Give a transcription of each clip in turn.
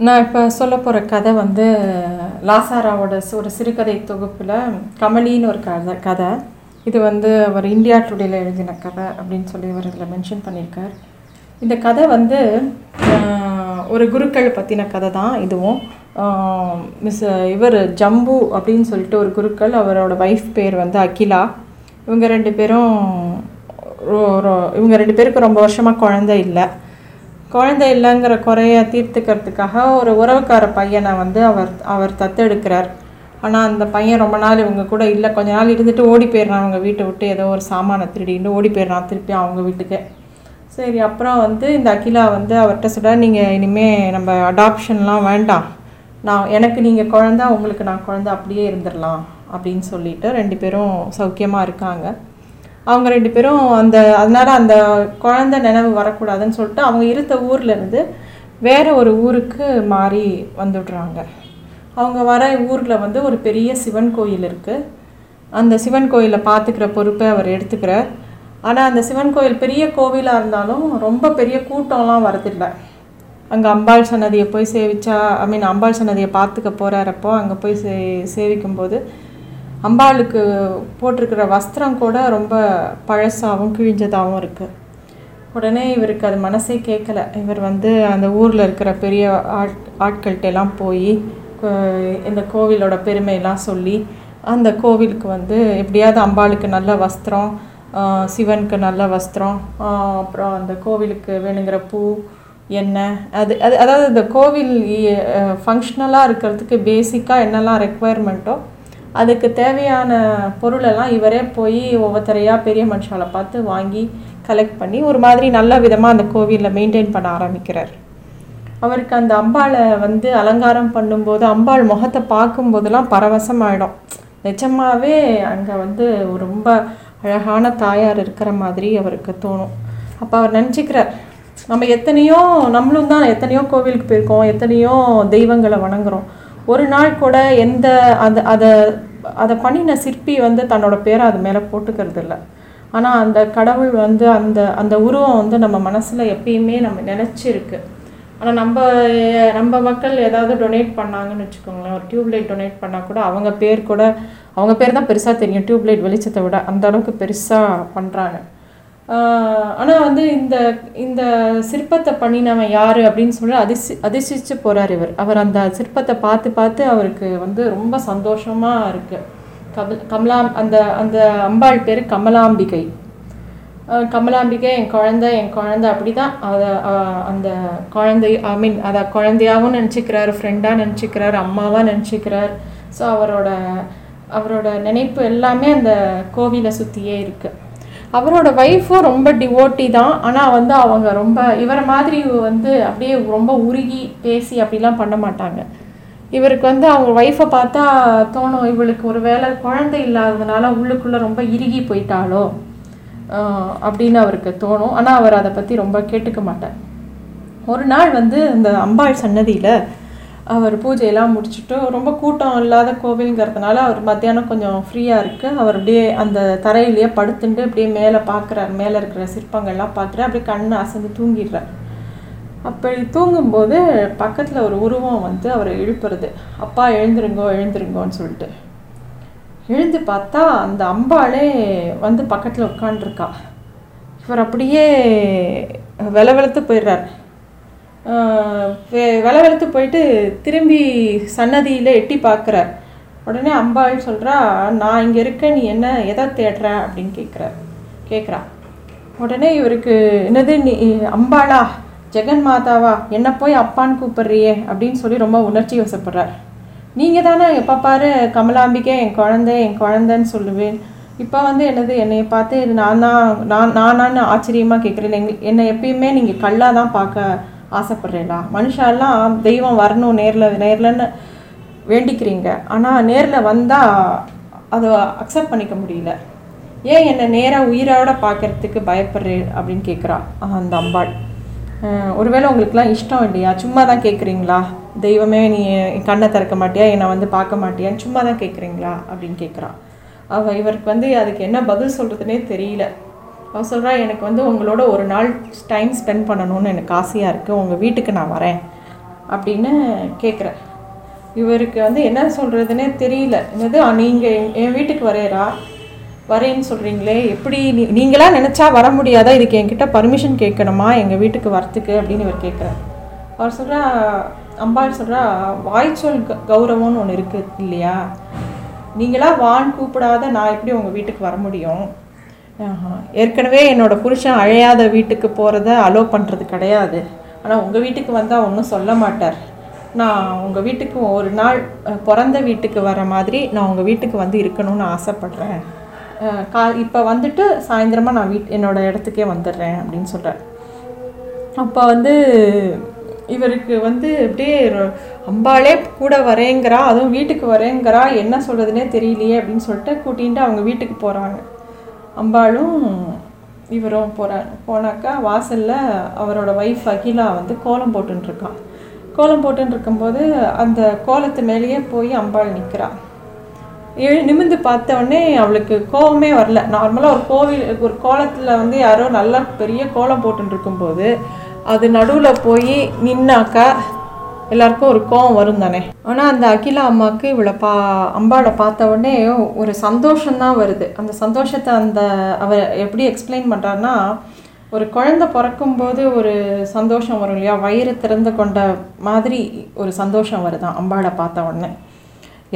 நான் இப்போ சொல்ல போகிற கதை வந்து லாசாராவோட ஒரு சிறுகதை தொகுப்பில் கமலின்னு ஒரு கதை கதை. இது வந்து அவர் இந்தியா டுடேல எழுதின கதை அப்படின்னு சொல்லி அவர் இதில் மென்ஷன் பண்ணியிருக்கார். இந்த கதை வந்து ஒரு குருக்கள் பற்றின கதை தான் இதுவும். மிஸ் இவர் ஜம்பு அப்படின்னு சொல்லிட்டு ஒரு குருக்கள் அவரோட ஒய்ஃப் பேர் வந்து அகிலா. இவங்க ரெண்டு பேரும் ரொ- இவங்க ரெண்டு பேருக்கு ரொம்ப வருஷமாக குழந்தை இல்லை. குழந்தை இல்லைங்கிற குறைய தீர்த்துக்கிறதுக்காக ஒரு உறவுக்கார பையனை வந்து அவர் அவர் தத்தெடுக்கிறார். ஆனால் அந்த பையன் ரொம்ப நாள் இவங்க கூட இல்லை. கொஞ்ச நாள் இருந்துட்டு ஓடி போயிடுறான். அவங்க வீட்டை விட்டு ஏதோ ஒரு சாமானை திருடின்னு ஓடி போயிடுறான் திருப்பி அவங்க வீட்டுக்கு. சரி அப்புறம் வந்து இந்த அகிலா வந்து அவர்கிட்ட சொல்ல நீங்கள் இனிமேல் நம்ம அடாப்ஷன்லாம் வேண்டாம். நான் எனக்கு நீங்கள் குழந்த உங்களுக்கு நான் குழந்த அப்படியே இருந்துடலாம் அப்படின்னு சொல்லிட்டு ரெண்டு பேரும் சௌக்கியமாக இருக்காங்க. அவங்க ரெண்டு பேரும் அந்த அதனால் அந்த குழந்த நினைவு வரக்கூடாதுன்னு சொல்லிட்டு அவங்க இருந்த ஊர்லேருந்து இருந்து ஒரு ஊருக்கு மாறி வந்துடுறாங்க. அவங்க வர ஊரில் வந்து ஒரு பெரிய சிவன் கோயில் இருக்குது அந்த சிவன் கோயிலை பார்த்துக்கிற பொறுப்பை அவர் எடுத்துக்கிறார். ஆனால் அந்த சிவன் கோயில் பெரிய கோவிலாக இருந்தாலும் ரொம்ப பெரிய கூட்டம்லாம் வரதில்லை. அங்கே அம்பாள் சன்னதியை போய் சேவிச்சா ஐ மீன் அம்பாள் சன்னதியை பார்த்துக்க போகிறாரப்போ அங்கே போய் சே சேவிக்கும்போது அம்பாளுக்கு போட்டிருக்கிற வஸ்திரம் கூட ரொம்ப பழசாகவும் கிழிஞ்சதாகவும் இருக்குது உடனே இவருக்கு அது மனசே கேட்கல இவர் வந்து அந்த ஊரில் இருக்கிற பெரிய ஆட் ஆட்கள்கிட்ட எல்லாம் போய் இந்த கோவிலோட பெருமையெல்லாம் சொல்லி அந்த கோவிலுக்கு வந்து எப்படியாவது அம்பாளுக்கு நல்ல வஸ்திரம் சிவனுக்கு நல்ல வஸ்திரம் அப்புறம் அந்த கோவிலுக்கு வேணுங்கிற பூ எண்ணெய் அது அது அதாவது இந்த கோவில் ஃபங்க்ஷனலாக இருக்கிறதுக்கு பேசிக்காக என்னெல்லாம் ரெக்குவயர்மெண்ட்டோ அதுக்கு தேவையான பொருளெல்லாம் இவரே போய் ஒவ்வொருத்தரையாக பெரிய மனுஷாலை பார்த்து வாங்கி கலெக்ட் பண்ணி ஒரு மாதிரி நல்ல விதமாக அந்த கோவிலில் மெயின்டைன் பண்ண ஆரம்பிக்கிறார். அவருக்கு அந்த அம்பாளை வந்து அலங்காரம் பண்ணும்போது அம்பாள் முகத்தை பார்க்கும்போதெல்லாம் பரவசமாயிடும். நிஜமாவே அங்கே வந்து ரொம்ப அழகான தாயார் இருக்கிற மாதிரி அவருக்கு தோணும். அப்போ அவர் நினச்சிக்கிறார் நம்ம எத்தனையோ நம்மளும் தான் எத்தனையோ கோவிலுக்கு போயிருக்கோம் எத்தனையோ தெய்வங்களை வணங்குறோம். ஒரு நாள் கூட எந்த அந்த அதை அதை பண்ணின சிற்பி வந்து தன்னோட பேரை அது மேலே போட்டுக்கிறது இல்லை ஆனால் அந்த கடவுள் வந்து அந்த அந்த உருவம் வந்து நம்ம மனசில் எப்பயுமே நம்ம நினச்சிருக்கு. ஆனால் நம்ம நம்ம மக்கள் ஏதாவது டொனேட் பண்ணாங்கன்னு வச்சுக்கோங்களேன் ஒரு டியூப்லைட் டொனேட் பண்ணால் கூட அவங்க பேர் கூட அவங்க பேர் தான் பெருசாக தெரியும். டியூப்லைட் வெளிச்சத்தை விட அந்த அளவுக்கு பெருசாக பண்ணுறாங்க ஆனால் வந்து இந்த இந்த சிற்பத்தை பண்ணினவன் யார் அப்படின்னு சொல்லி அதிர்ச்சி அதிர்ச்சிச்சு போகிறார் இவர். அவர் அந்த சிற்பத்தை பார்த்து பார்த்து அவருக்கு வந்து ரொம்ப சந்தோஷமாக இருக்குது கமல் கமலாம் அந்த அந்த அம்பாள் பேர் கமலாம்பிகை. கமலாம்பிகை என் குழந்தை என் குழந்தை அப்படி தான் அதை அந்த குழந்தை ஐ மீன் அதை குழந்தையாகவும் நினச்சிக்கிறார் ஃப்ரெண்டாக நினச்சிக்கிறார் அம்மாவாக நினச்சிக்கிறார். ஸோ அவரோட அவரோட நினைப்பு எல்லாமே அந்த கோவிலை சுற்றியே இருக்குது அவரோட ஒய்ஃபும் ரொம்ப டிவோட்டி தான். ஆனால் வந்து அவங்க ரொம்ப இவரை மாதிரி வந்து அப்படியே ரொம்ப உருகி பேசி அப்படிலாம் பண்ண மாட்டாங்க. இவருக்கு வந்து அவங்க ஒய்ஃபை பார்த்தா தோணும் இவளுக்கு ஒரு வேளை குழந்தை இல்லாததுனால உள்ளுக்குள்ளே ரொம்ப இறுகி போயிட்டாளோ அப்படின்னு அவருக்கு தோணும். ஆனால் அவர் அதை பற்றி ரொம்ப கேட்டுக்க மாட்டார். ஒரு நாள் வந்து இந்த அம்பாள் சன்னதியில் அவர் பூஜையெல்லாம் முடிச்சுட்டு ரொம்ப கூட்டம் இல்லாத கோவிலுங்கிறதுனால அவர் மத்தியானம் கொஞ்சம் ஃப்ரீயாக இருக்குது அவர் அப்படியே அந்த தரையிலேயே படுத்துட்டு அப்படியே மேலே பார்க்குறாரு. மேலே இருக்கிற சிற்பங்கள்லாம் பார்க்குறாரு அப்படியே கண்ணு அசந்து தூங்கிடுறார். அப்படி தூங்கும்போது பக்கத்தில் ஒரு உருவம் வந்து அவரை எழுப்புறது அப்பா எழுந்துருங்கோ எழுந்துருங்கோன்னு சொல்லிட்டு. எழுந்து பார்த்தா அந்த அம்பாளே வந்து பக்கத்தில் உட்காண்டிருக்கா இவர் அப்படியே வெல வெளுத்து போயிடுறார். விளவெழுத்து போயிட்டு திரும்பி சன்னதியில் எட்டி பார்க்குறார் உடனே அம்பாள் சொல்கிறா நான் இங்கே இருக்கேன் நீ என்ன எதை தேடுற? அப்படின்னு கேட்குற கேட்குறா உடனே இவருக்கு என்னது நீ அம்பாளா? ஜெகன் மாதாவா? என்ன போய் அப்பான்னு கூப்பிடுறியே? அப்படின்னு சொல்லி ரொம்ப உணர்ச்சி வசப்படுறார். நீங்கள் தானே எப்போ பாரு கமலாம்பிகை என் குழந்தை என் குழந்தைன்னு சொல்லுவேன். இப்போ வந்து என்னது என்னை பார்த்து இது நான் தான் நான் நானான்னு ஆச்சரியமாக கேட்குறேன் எங் என்னை எப்பயுமே நீங்கள் கல்லாக தான் பார்க்க ஆசைப்படுறீங்களா மனுஷாலாம் தெய்வம் வரணும் நேரில் நேர்லன்னு வேண்டிக்கிறீங்க. ஆனால் நேரில் வந்தால் அதை அக்செப்ட் பண்ணிக்க முடியல. ஏன் என்னை நேராக உயிரோட பார்க்கறதுக்கு பயப்படுறேன் அப்படின்னு கேட்குறா அந்த அம்பாள். ஒருவேளை உங்களுக்குலாம் இஷ்டம் இல்லையா? சும்மா தான் கேட்குறீங்களா தெய்வமே நீ என் கண்ணை திறக்க மாட்டியா? என்னை வந்து பார்க்க மாட்டியான்னு சும்மா தான் கேட்குறீங்களா அப்படின்னு கேட்குறா அவள் இவருக்கு வந்து அதுக்கு என்ன பதில் சொல்கிறதுனே தெரியல. அவள் சொல்கிறா எனக்கு வந்து உங்களோட ஒரு நாள் டைம் ஸ்பெண்ட் பண்ணணும்னு எனக்கு ஆசையாக இருக்குது உங்கள் வீட்டுக்கு நான் வரேன் அப்படின்னு கேட்குற இவருக்கு வந்து என்ன சொல்கிறதுனே தெரியல. என்னது? நீங்கள் என் வீட்டுக்கு வரையறா வரேன்னு சொல்கிறீங்களே எப்படி நீ நீங்களா நினச்சா வர முடியாதா? இதுக்கு என்கிட்ட பர்மிஷன் கேட்கணுமா? எங்கள் வீட்டுக்கு வரத்துக்கு அப்படின்னு இவர் கேட்குறார் அவர் சொல்கிறா அம்பாள் சொல்கிறா வாய்ச்சொல் க- கௌரவம்னு ஒன்று இருக்குது இல்லையா? நீங்களா வான் கூப்பிடாத நான் எப்படி உங்கள் வீட்டுக்கு வர முடியும்? ஏற்கனவே என்னோட புருஷன் அழையாத வீட்டுக்கு போகிறத அலோ பண்ணுறது கிடையாது. ஆனால் உங்கள் வீட்டுக்கு வந்தால் ஒன்றும் சொல்ல மாட்டார். நான் உங்கள் வீட்டுக்கு ஒரு நாள் பிறந்த வீட்டுக்கு வர மாதிரி நான் உங்கள் வீட்டுக்கு வந்து இருக்கணும்னு ஆசைப்பட்றேன். கா இப்போ வந்துட்டு சாயந்தரமாக நான் வீட் என்னோடய இடத்துக்கே வந்துடுறேன் அப்படின்னு சொல்கிறார் அப்போ வந்து இவருக்கு வந்து அப்படியே அம்பாலே அம்பாளே கூட வரேங்கிறா அதுவும் வீட்டுக்கு வரேங்கிறா என்ன சொல்கிறதுனே தெரியலையே அப்படின்னு சொல்லிட்டு கூட்டிகிட்டு அவங்க வீட்டுக்கு போகிறாங்க அம்பாளும் இவரும் போகிறார் போனாக்கா வாசலில் அவரோட ஒய்ஃப் அகிலா வந்து கோலம் போட்டுருக்கான் கோலம் போட்டுருக்கும்போது அந்த கோலத்து மேலேயே போய் அம்பாள் நிற்கிறாள் எழு நிமிர்ந்து பார்த்த உடனே அவளுக்கு கோவமே வரல. நார்மலாக ஒரு கோவில் ஒரு கோலத்தில் வந்து யாரோ நல்லா பெரிய கோலம் போட்டுன்னு அது நடுவில் போய் நின்னாக்கா எல்லாருக்கும் ஒரு கோவம் வரும் தானே ஆனால் அந்த அகிலா அம்மாவுக்கு இவளை பா அம்பாவை பார்த்த உடனே ஒரு சந்தோஷம்தான் வருது. அந்த சந்தோஷத்தை அந்த அவர் எப்படி எக்ஸ்பிளைன் பண்ணுறாருன்னா ஒரு குழந்தை பிறக்கும்போது ஒரு சந்தோஷம் வரும் இல்லையா? வயிறு திறந்து கொண்ட மாதிரி ஒரு சந்தோஷம் வருதான் அம்பாவை பார்த்த உடனே.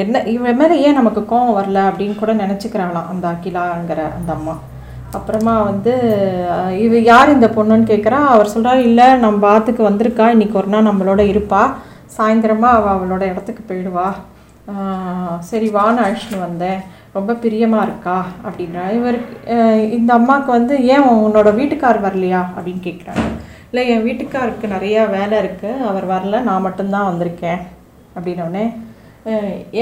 என்ன இவன் மேலே ஏன் நமக்கு கோவம் வரல அப்படின்னு கூட நினச்சிக்கிறாளாம் அந்த அகிலாங்கிற அந்த அம்மா. அப்புறமா வந்து இவ யார் இந்த பொண்ணுன்னு கேட்குறா அவர் சொல்கிறார் இல்லை நம்ம பாத்துக்கு வந்திருக்கா. இன்னைக்கு ஒரு நாள் நம்மளோட இருப்பா. சாயந்தரமாக அவள் அவளோட இடத்துக்கு போயிடுவா. சரி வான்னு அழைச்சிட்டு வந்தேன். ரொம்ப பிரியமாக இருக்கா? அப்படின்றா இவர் இந்த அம்மாவுக்கு வந்து ஏன் உன்னோட வீட்டுக்கார் வரலையா? அப்படின்னு கேட்குறாங்க இல்லை என் வீட்டுக்காருக்கு நிறையா வேலை இருக்குது அவர் வரல. நான் மட்டும்தான் வந்திருக்கேன். அப்படின்னோடனே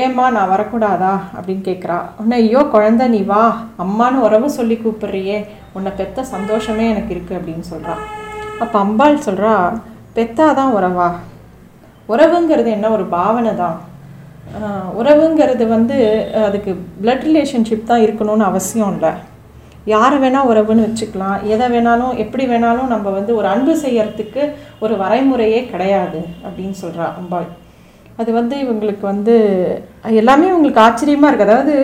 ஏம்மா நான் வரக்கூடாதா? அப்படின்னு கேட்குறா உன்னை ஐயோ குழந்தை நீ வா. அம்மான்னு உறவு சொல்லி கூப்பிட்றியே. உன்னை பெத்த சந்தோஷமே எனக்கு இருக்குது அப்படின்னு சொல்கிறா அப்போ அம்பாள் சொல்கிறா பெத்தாதான் உறவா? உறவுங்கிறது என்ன? ஒரு பாவனை தான். உறவுங்கிறது வந்து அதுக்கு பிளட் ரிலேஷன்ஷிப் தான் இருக்கணும்னு அவசியம் இல்லை. யாரை வேணால் உறவுன்னு வச்சுக்கலாம். எதை வேணாலும் எப்படி வேணாலும் நம்ம வந்து ஒரு அன்பு செய்யறதுக்கு ஒரு வரைமுறையே கிடையாது. அப்படின்னு சொல்கிறா அம்பாள். அது வந்து இவங்களுக்கு வந்து எல்லாமே இவங்களுக்கு ஆச்சரியமாக இருக்குது அதாவது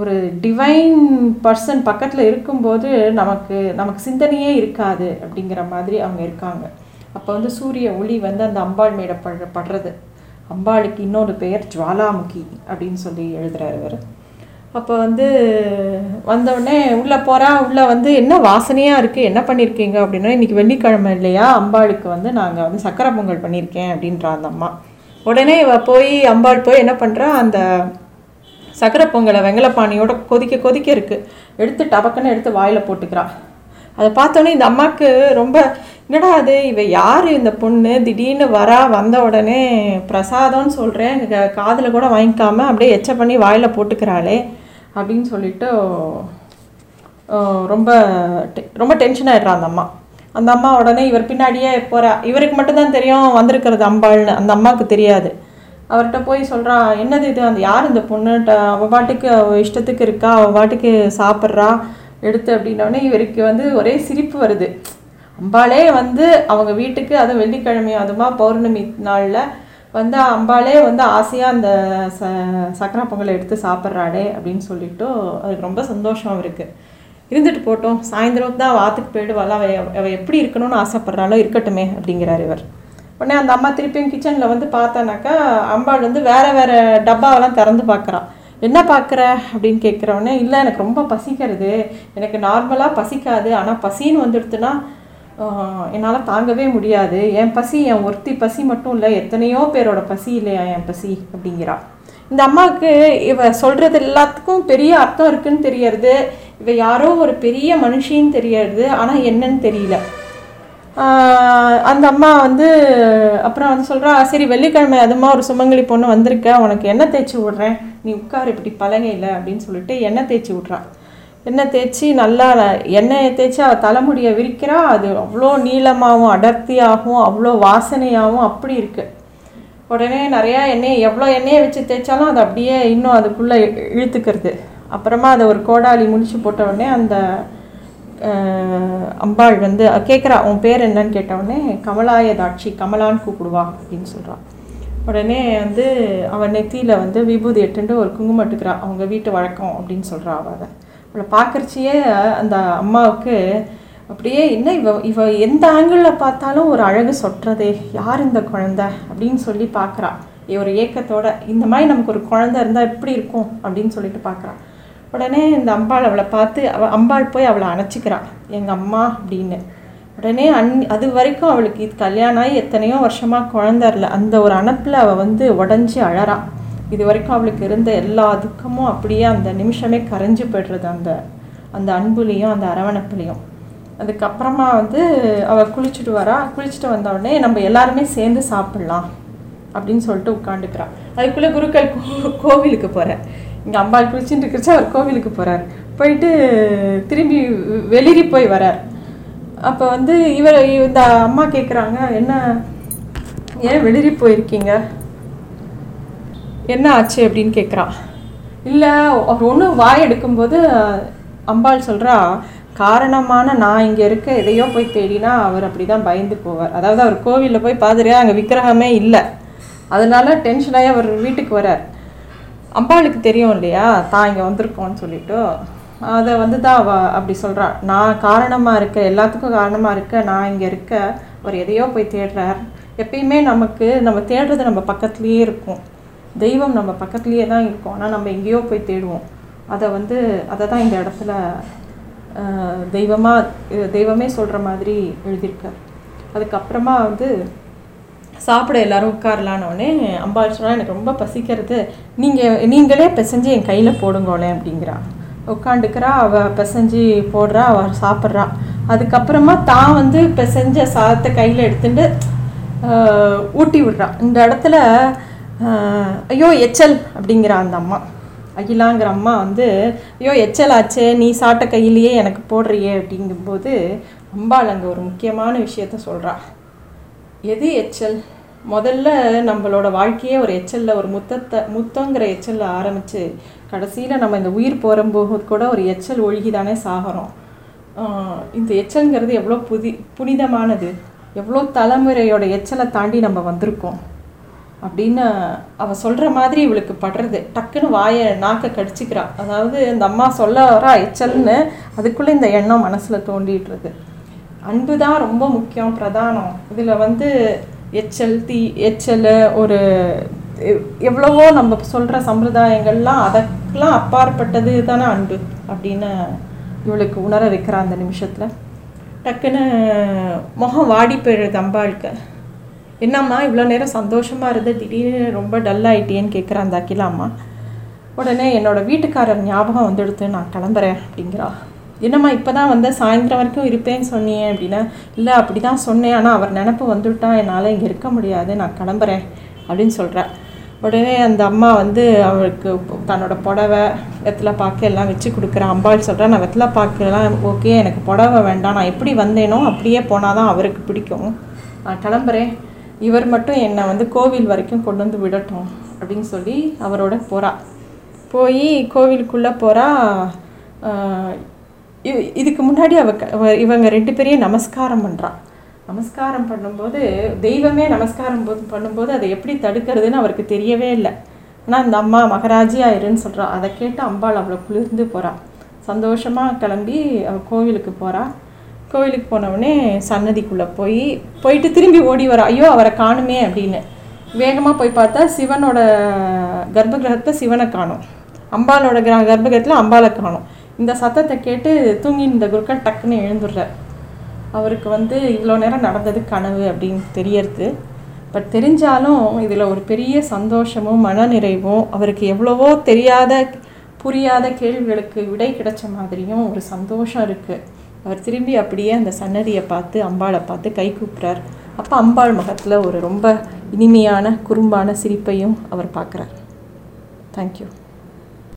ஒரு டிவைன் பர்சன் பக்கத்தில் இருக்கும்போது நமக்கு நமக்கு சிந்தனையே இருக்காது அப்படிங்கிற மாதிரி அவங்க இருக்காங்க. அப்போ வந்து சூரிய ஒளி வந்து அந்த அம்பாள் மேட படுற படுறது. அம்பாளுக்கு இன்னொரு பெயர் ஜுவாலாமுகி அப்படின்னு சொல்லி எழுதுகிறார் அவர் அப்போ வந்து வந்தவுடனே உள்ளே போகிறா உள்ளே வந்து என்ன வாசனையாக இருக்குது என்ன பண்ணியிருக்கீங்க அப்படின்னா இன்றைக்கி வெள்ளிக்கிழமை இல்லையா அம்பாளுக்கு வந்து நாங்கள் வந்து சக்கரை பொங்கல் பண்ணியிருக்கேன் அப்படின்றா அந்த அம்மா. உடனே இவ போய் அம்பாள் போய் என்ன பண்ணுறா அந்த சக்கரை பொங்கலை வெங்கலப்பாணியோட கொதிக்க கொதிக்க இருக்குது எடுத்து டபக்குன்னு எடுத்து வாயில் போட்டுக்கிறா. அதை பார்த்தோன்னே இந்த அம்மாவுக்கு ரொம்ப என்னடா அது இவ யார் இந்த பொண்ணு? திடீர்னு வரா வந்த உடனே பிரசாதம்னு சொல்கிறேன் காதில் கூட வாங்கிக்காம அப்படியே எச்ச பண்ணி வாயில் போட்டுக்கிறாளே அப்படின்னு சொல்லிட்டு ரொம்ப ரொம்ப டென்ஷன் ஆயிடுறா அந்த அம்மா. அந்த அம்மா உடனே இவர் பின்னாடியே போகிறா இவருக்கு மட்டும்தான் தெரியும் வந்திருக்கிறது அம்பாள்னு. அந்த அம்மாவுக்கு தெரியாது. அவர்கிட்ட போய் சொல்கிறா என்னது இது? அந்த யார் இந்த பொண்ணுகிட்ட அவள் பாட்டுக்கு அவள் இஷ்டத்துக்கு இருக்கா? அவள் பாட்டுக்கு சாப்பிட்றா? எடுத்து அப்படின்னோடனே இவருக்கு வந்து ஒரே சிரிப்பு வருது. அம்பாளே வந்து அவங்க வீட்டுக்கு அதுவும் வெள்ளிக்கிழமை அதுமா பௌர்ணமி நாளில் வந்து அம்பாளே வந்து ஆசையாக அந்த ச சக்கரை பொங்கலை எடுத்து சாப்பிட்றாளே அப்படின்னு சொல்லிட்டு அதுக்கு ரொம்ப சந்தோஷம் இருக்குது இருந்துட்டு போட்டோம். சாயந்தரம் தான் வாத்துக்கு போயிடுவாள் அவள் அவள் எப்படி இருக்கணும்னு ஆசைப்பட்றாளோ இருக்கட்டுமே அப்படிங்கிறார் இவர். உடனே அந்த அம்மா திருப்பியும் கிச்சனில் வந்து பார்த்தானாக்கா அம்பாள் வந்து வேற வேற டப்பாவெல்லாம் திறந்து பார்க்குறா. என்ன பார்க்குற? அப்படின்னு கேட்குறவொடனே இல்லை எனக்கு ரொம்ப பசிக்கிறது. எனக்கு நார்மலாக பசிக்காது. ஆனால் பசின்னு வந்துடுத்துன்னா என்னால் தாங்கவே முடியாது. என் பசி என் ஒருத்தி பசி மட்டும் இல்லை. எத்தனையோ பேரோட பசி இல்லையா என் பசி? அப்படிங்கிறா. இந்த அம்மாவுக்கு இவ சொல்கிறது எல்லாத்துக்கும் பெரிய அர்த்தம் இருக்குன்னு தெரியறது. இவ யாரோ ஒரு பெரிய மனுஷின்னு தெரியறது ஆனால் என்னன்னு தெரியல. அந்த அம்மா வந்து அப்புறம் வந்து சொல்கிறா சரி வெள்ளிக்கிழமை அதுமா ஒரு சுமங்கலி பொண்ணு வந்திருக்க உனக்கு எண்ணெய் தேய்ச்சி விட்றேன். நீ உட்கார் இப்படி பழகையில் அப்படின்னு சொல்லிட்டு எண்ணெய் தேய்ச்சி விட்றா. எண்ணெய் தேய்ச்சி நல்லா எண்ணெயை தேய்ச்சி அவள் தலைமுடியை விரிக்கிறா. அது அவ்வளோ நீளமாகவும் அடர்த்தியாகவும் அவ்வளோ வாசனையாகவும் அப்படி இருக்குது உடனே நிறையா எண்ணெய் எவ்வளோ எண்ணெயை வச்சு தேய்ச்சாலும் அது அப்படியே இன்னும் அதுக்குள்ளே இழுத்துக்கிறது. அப்புறமா அதை ஒரு கோடாலி முடிச்சு போட்ட உடனே அந்த அம்பாள் வந்து கேட்குறா உன் பேர் என்னன்னு? கேட்டவுடனே கமலாயதாட்சி கமலான்னு கூப்பிடுவா அப்படின்னு சொல்கிறான் உடனே வந்து அவன் நெத்தியில் வந்து விபூதி எட்டுண்டு ஒரு குங்குமம் இட்டுக்கிறா அவங்க வீட்டு வழக்கம் அப்படின்னு சொல்கிறா அவள் அதை. அவளை பார்க்குறச்சியே அந்த அம்மாவுக்கு அப்படியே என்ன இவ இவ எந்த ஆங்கிளில் பார்த்தாலும் ஒரு அழகு சொட்டுறதே யார் இந்த குழந்தை? அப்படின்னு சொல்லி பார்க்குறா. ஒரு ஏக்கத்தோட இந்த மாதிரி நமக்கு ஒரு குழந்தை இருந்தால் எப்படி இருக்கும்? அப்படின்னு சொல்லிட்டு பார்க்குறா. உடனே இந்த அம்பாள் அவளை பார்த்து அவ அம்பாள் போய் அவளை அணைச்சிக்கிறான் எங்கள் அம்மா அப்படின்னு. உடனே அன் அது வரைக்கும் அவளுக்கு இது கல்யாணம் ஆகி எத்தனையோ வருஷமாக குழந்தை இல்லை. அந்த ஒரு அணைப்பில் அவள் வந்து உடஞ்சி அழறா. இது வரைக்கும் அவளுக்கு இருந்த எல்லா துக்கமும் அப்படியே அந்த நிமிஷமே கரைஞ்சு போய்டுறது. அந்த அந்த அன்புலேயும் அந்த அரவணைப்புலேயும். அதுக்கப்புறமா வந்து அவள் குளிச்சுட்டு வரா. குளிச்சுட்டு வந்த உடனே நம்ம எல்லாருமே சேர்ந்து சாப்பிட்லாம் அப்படின்னு சொல்லிட்டு உட்காந்துக்கிறான் அதுக்குள்ளே குருக்கள் கோ கோவிலுக்கு போகிறேன் இங்கே அம்பாள் குளிச்சுட்டு இருக்கிறச்சு அவர் கோவிலுக்கு போகிறார் போயிட்டு திரும்பி வெளிரி போய் வரார். அப்போ வந்து இவர் இந்த அம்மா கேட்குறாங்க என்ன ஏன் வெளிரி போயிருக்கீங்க? என்ன ஆச்சு? அப்படின்னு கேட்குறான் இல்லை அவர் ஒன்று வாய் எடுக்கும்போது அம்பாள் சொல்கிறா காரணமான நான் இங்கே இருக்க எதையோ போய் தேடினா அவர் அப்படி தான் பயந்து போவார். அதாவது அவர் கோவிலில் போய் பார்த்துட்டு அங்கே விக்கிரகமே இல்லை. அதனால டென்ஷனாகி அவர் வீட்டுக்கு வரார். அம்பாளுக்கு தெரியும் இல்லையா? தான் இங்கே வந்திருக்கோன்னு சொல்லிட்டு. அதை வந்து தான் அவ அப்படி சொல்கிறாள் நான் காரணமாக இருக்க எல்லாத்துக்கும் காரணமாக இருக்க நான் இங்கே இருக்க அவர் எதையோ போய் தேடுறார். எப்பயுமே நமக்கு நம்ம தேடுறது நம்ம பக்கத்துலேயே இருக்கும். தெய்வம் நம்ம பக்கத்துலேயே தான் இருக்கும். ஆனால் நம்ம எங்கேயோ போய் தேடுவோம். அதை வந்து அதை தான் இந்த இடத்துல தெய்வமாக தெய்வமே சொல்கிற மாதிரி எழுதியிருக்கார். அதுக்கப்புறமா வந்து சாப்பிட எல்லாரும் உட்காரலான்னொடனே அம்பாள் சொன்னால் எனக்கு ரொம்ப பசிக்கிறது. நீங்கள் நீங்களே பிசைஞ்சு என் கையில் போடுங்களே அப்படிங்கிறா. உட்காந்துக்கிறா அவள் பிசைஞ்சு போடுறா அவள் சாப்பிட்றா. அதுக்கப்புறமா தான் வந்து பிசைஞ்ச சாதத்தை கையில் எடுத்துட்டு ஊட்டி விடுறான் இந்த இடத்துல ஐயோ எச்சல் அப்படிங்கிற அந்த அம்மா. அகிலாங்கிற அம்மா வந்து ஐயோ எச்சல் ஆச்சே நீ சாப்பிட்ட கையிலேயே எனக்கு போடுறியே அப்படிங்கும்போது அம்பாள் அங்கே ஒரு முக்கியமான விஷயத்த சொல்கிறா எது எச்சல்? முதல்ல நம்மளோட வாழ்க்கையே ஒரு எச்சலில் ஒரு முத்தத்தை முத்தங்கிற எச்சலில் ஆரம்பித்து கடைசியில் நம்ம இந்த உயிர் போகும்போது கூட ஒரு எச்சல் ஒழுகி தானே சாகிறோம் இந்த எச்சல்ங்கிறது எவ்வளோ புதி புனிதமானது எவ்வளோ தலைமுறையோட எச்சலை தாண்டி நம்ம வந்திருக்கோம் அப்படின்னு அவள் சொல்கிற மாதிரி இவளுக்கு படுறது. டக்குன்னு வாயை நாக்கை கடிச்சிக்கிறாள் அதாவது இந்த அம்மா சொல்ல வரா எச்சல்னு அதுக்குள்ளே இந்த எண்ணம் மனசில் தோண்டிட்டுருக்கு அன்பு தான் ரொம்ப முக்கியம் பிரதானம். இதில் வந்து எச்சல் தீ எச்சல் ஒரு எவ்வளவோ நம்ம சொல்கிற சம்பிரதாயங்கள்லாம் அதற்கெல்லாம் அப்பாற்பட்டது தானே அன்பு அப்படின்னு இவளுக்கு உணர வைக்கிறா அந்த நிமிஷத்தில். டக்குன்னு முகம் வாடி போயிடுது அம்பாளுக்கு. என்னம்மா இவ்வளோ நேரம் சந்தோஷமாக இருந்து திடீர்னு ரொம்ப டல் ஆகிட்டேன்னு அந்த அக்கிலாம்மா அம்மா. உடனே என்னோடய வீட்டுக்காரர் ஞாபகம் வந்துடுத்து நான் கிளம்புறேன் அப்படிங்கிறா. என்னம்மா இப்போ தான் வந்து சாயந்தரம் வரைக்கும் இருப்பேன்னு சொன்னீங்க அப்படின்னா இல்லை அப்படி தான் சொன்னேன். ஆனால் அவர் நினப்பு வந்துவிட்டா என்னால் இங்கே இருக்க முடியாது நான் கிளம்புறேன் அப்படின்னு சொல்கிறேன் உடனே அந்த அம்மா வந்து அவளுக்கு தன்னோட புடவை வெத்தலை பாக்கு எல்லாம் வச்சு கொடுக்குறேன் அம்பாள் சொல்கிறேன் நான் வெத்தலை பாக்கெல்லாம் ஓகே எனக்கு புடவை வேண்டாம். நான் எப்படி வந்தேனோ அப்படியே போனால் தான் அவருக்கு பிடிக்கும். நான் கிளம்புறேன். இவர் மட்டும் என்னை வந்து கோவில் வரைக்கும் கொண்டு வந்து விடட்டும் அப்படின்னு சொல்லி அவரோட போகிறா போய் கோவிலுக்குள்ளே போகிறா இதுக்கு முன்னாடி அவ இவங்க ரெண்டு பேரையும் நமஸ்காரம் பண்ணுறான் நமஸ்காரம் பண்ணும்போது தெய்வமே நமஸ்காரம் போது பண்ணும்போது அதை எப்படி தடுக்கிறதுன்னு அவருக்கு தெரியவே இல்லை. ஆனால் அந்த அம்மா மகராஜி ஆயிருன்னு சொல்கிறா அதை கேட்டு அம்பாள் அவ்வளோ குளிர்ந்து போகிறாள் சந்தோஷமாக கிளம்பி அவள் கோவிலுக்கு போகிறான் கோவிலுக்கு போனவுடனே சன்னதிக்குள்ளே போய் போயிட்டு திரும்பி ஓடி வரா. ஐயோ அவரை காணுமே அப்படின்னு. வேகமாக போய் பார்த்தா சிவனோட கர்ப்பகிரகத்தை சிவனை காணும். அம்பாலோட கிர கர்ப்பகிரகத்தில் அம்பாலை காணும். இந்த சத்தத்தை கேட்டு தூங்கி இந்த குருக்கள் டக்குன்னு எழுந்துடுறார். அவருக்கு வந்து இவ்வளோ நேரம் நடந்தது கனவு அப்படின்னு தெரியறது. பட் தெரிஞ்சாலும் இதில் ஒரு பெரிய சந்தோஷமும் மனநிறைவும் அவருக்கு எவ்வளவோ தெரியாத புரியாத கேள்விகளுக்கு விடை கிடைச்ச மாதிரியும் ஒரு சந்தோஷம் இருக்குது அவர் திரும்பி அப்படியே அந்த சன்னதியை பார்த்து அம்பாளை பார்த்து கை கூப்பிட்றார் அப்போ அம்பாள் முகத்தில் ஒரு ரொம்ப இனிமையான குறும்பான சிரிப்பையும் அவர் பார்க்குறார். தேங்க்யூ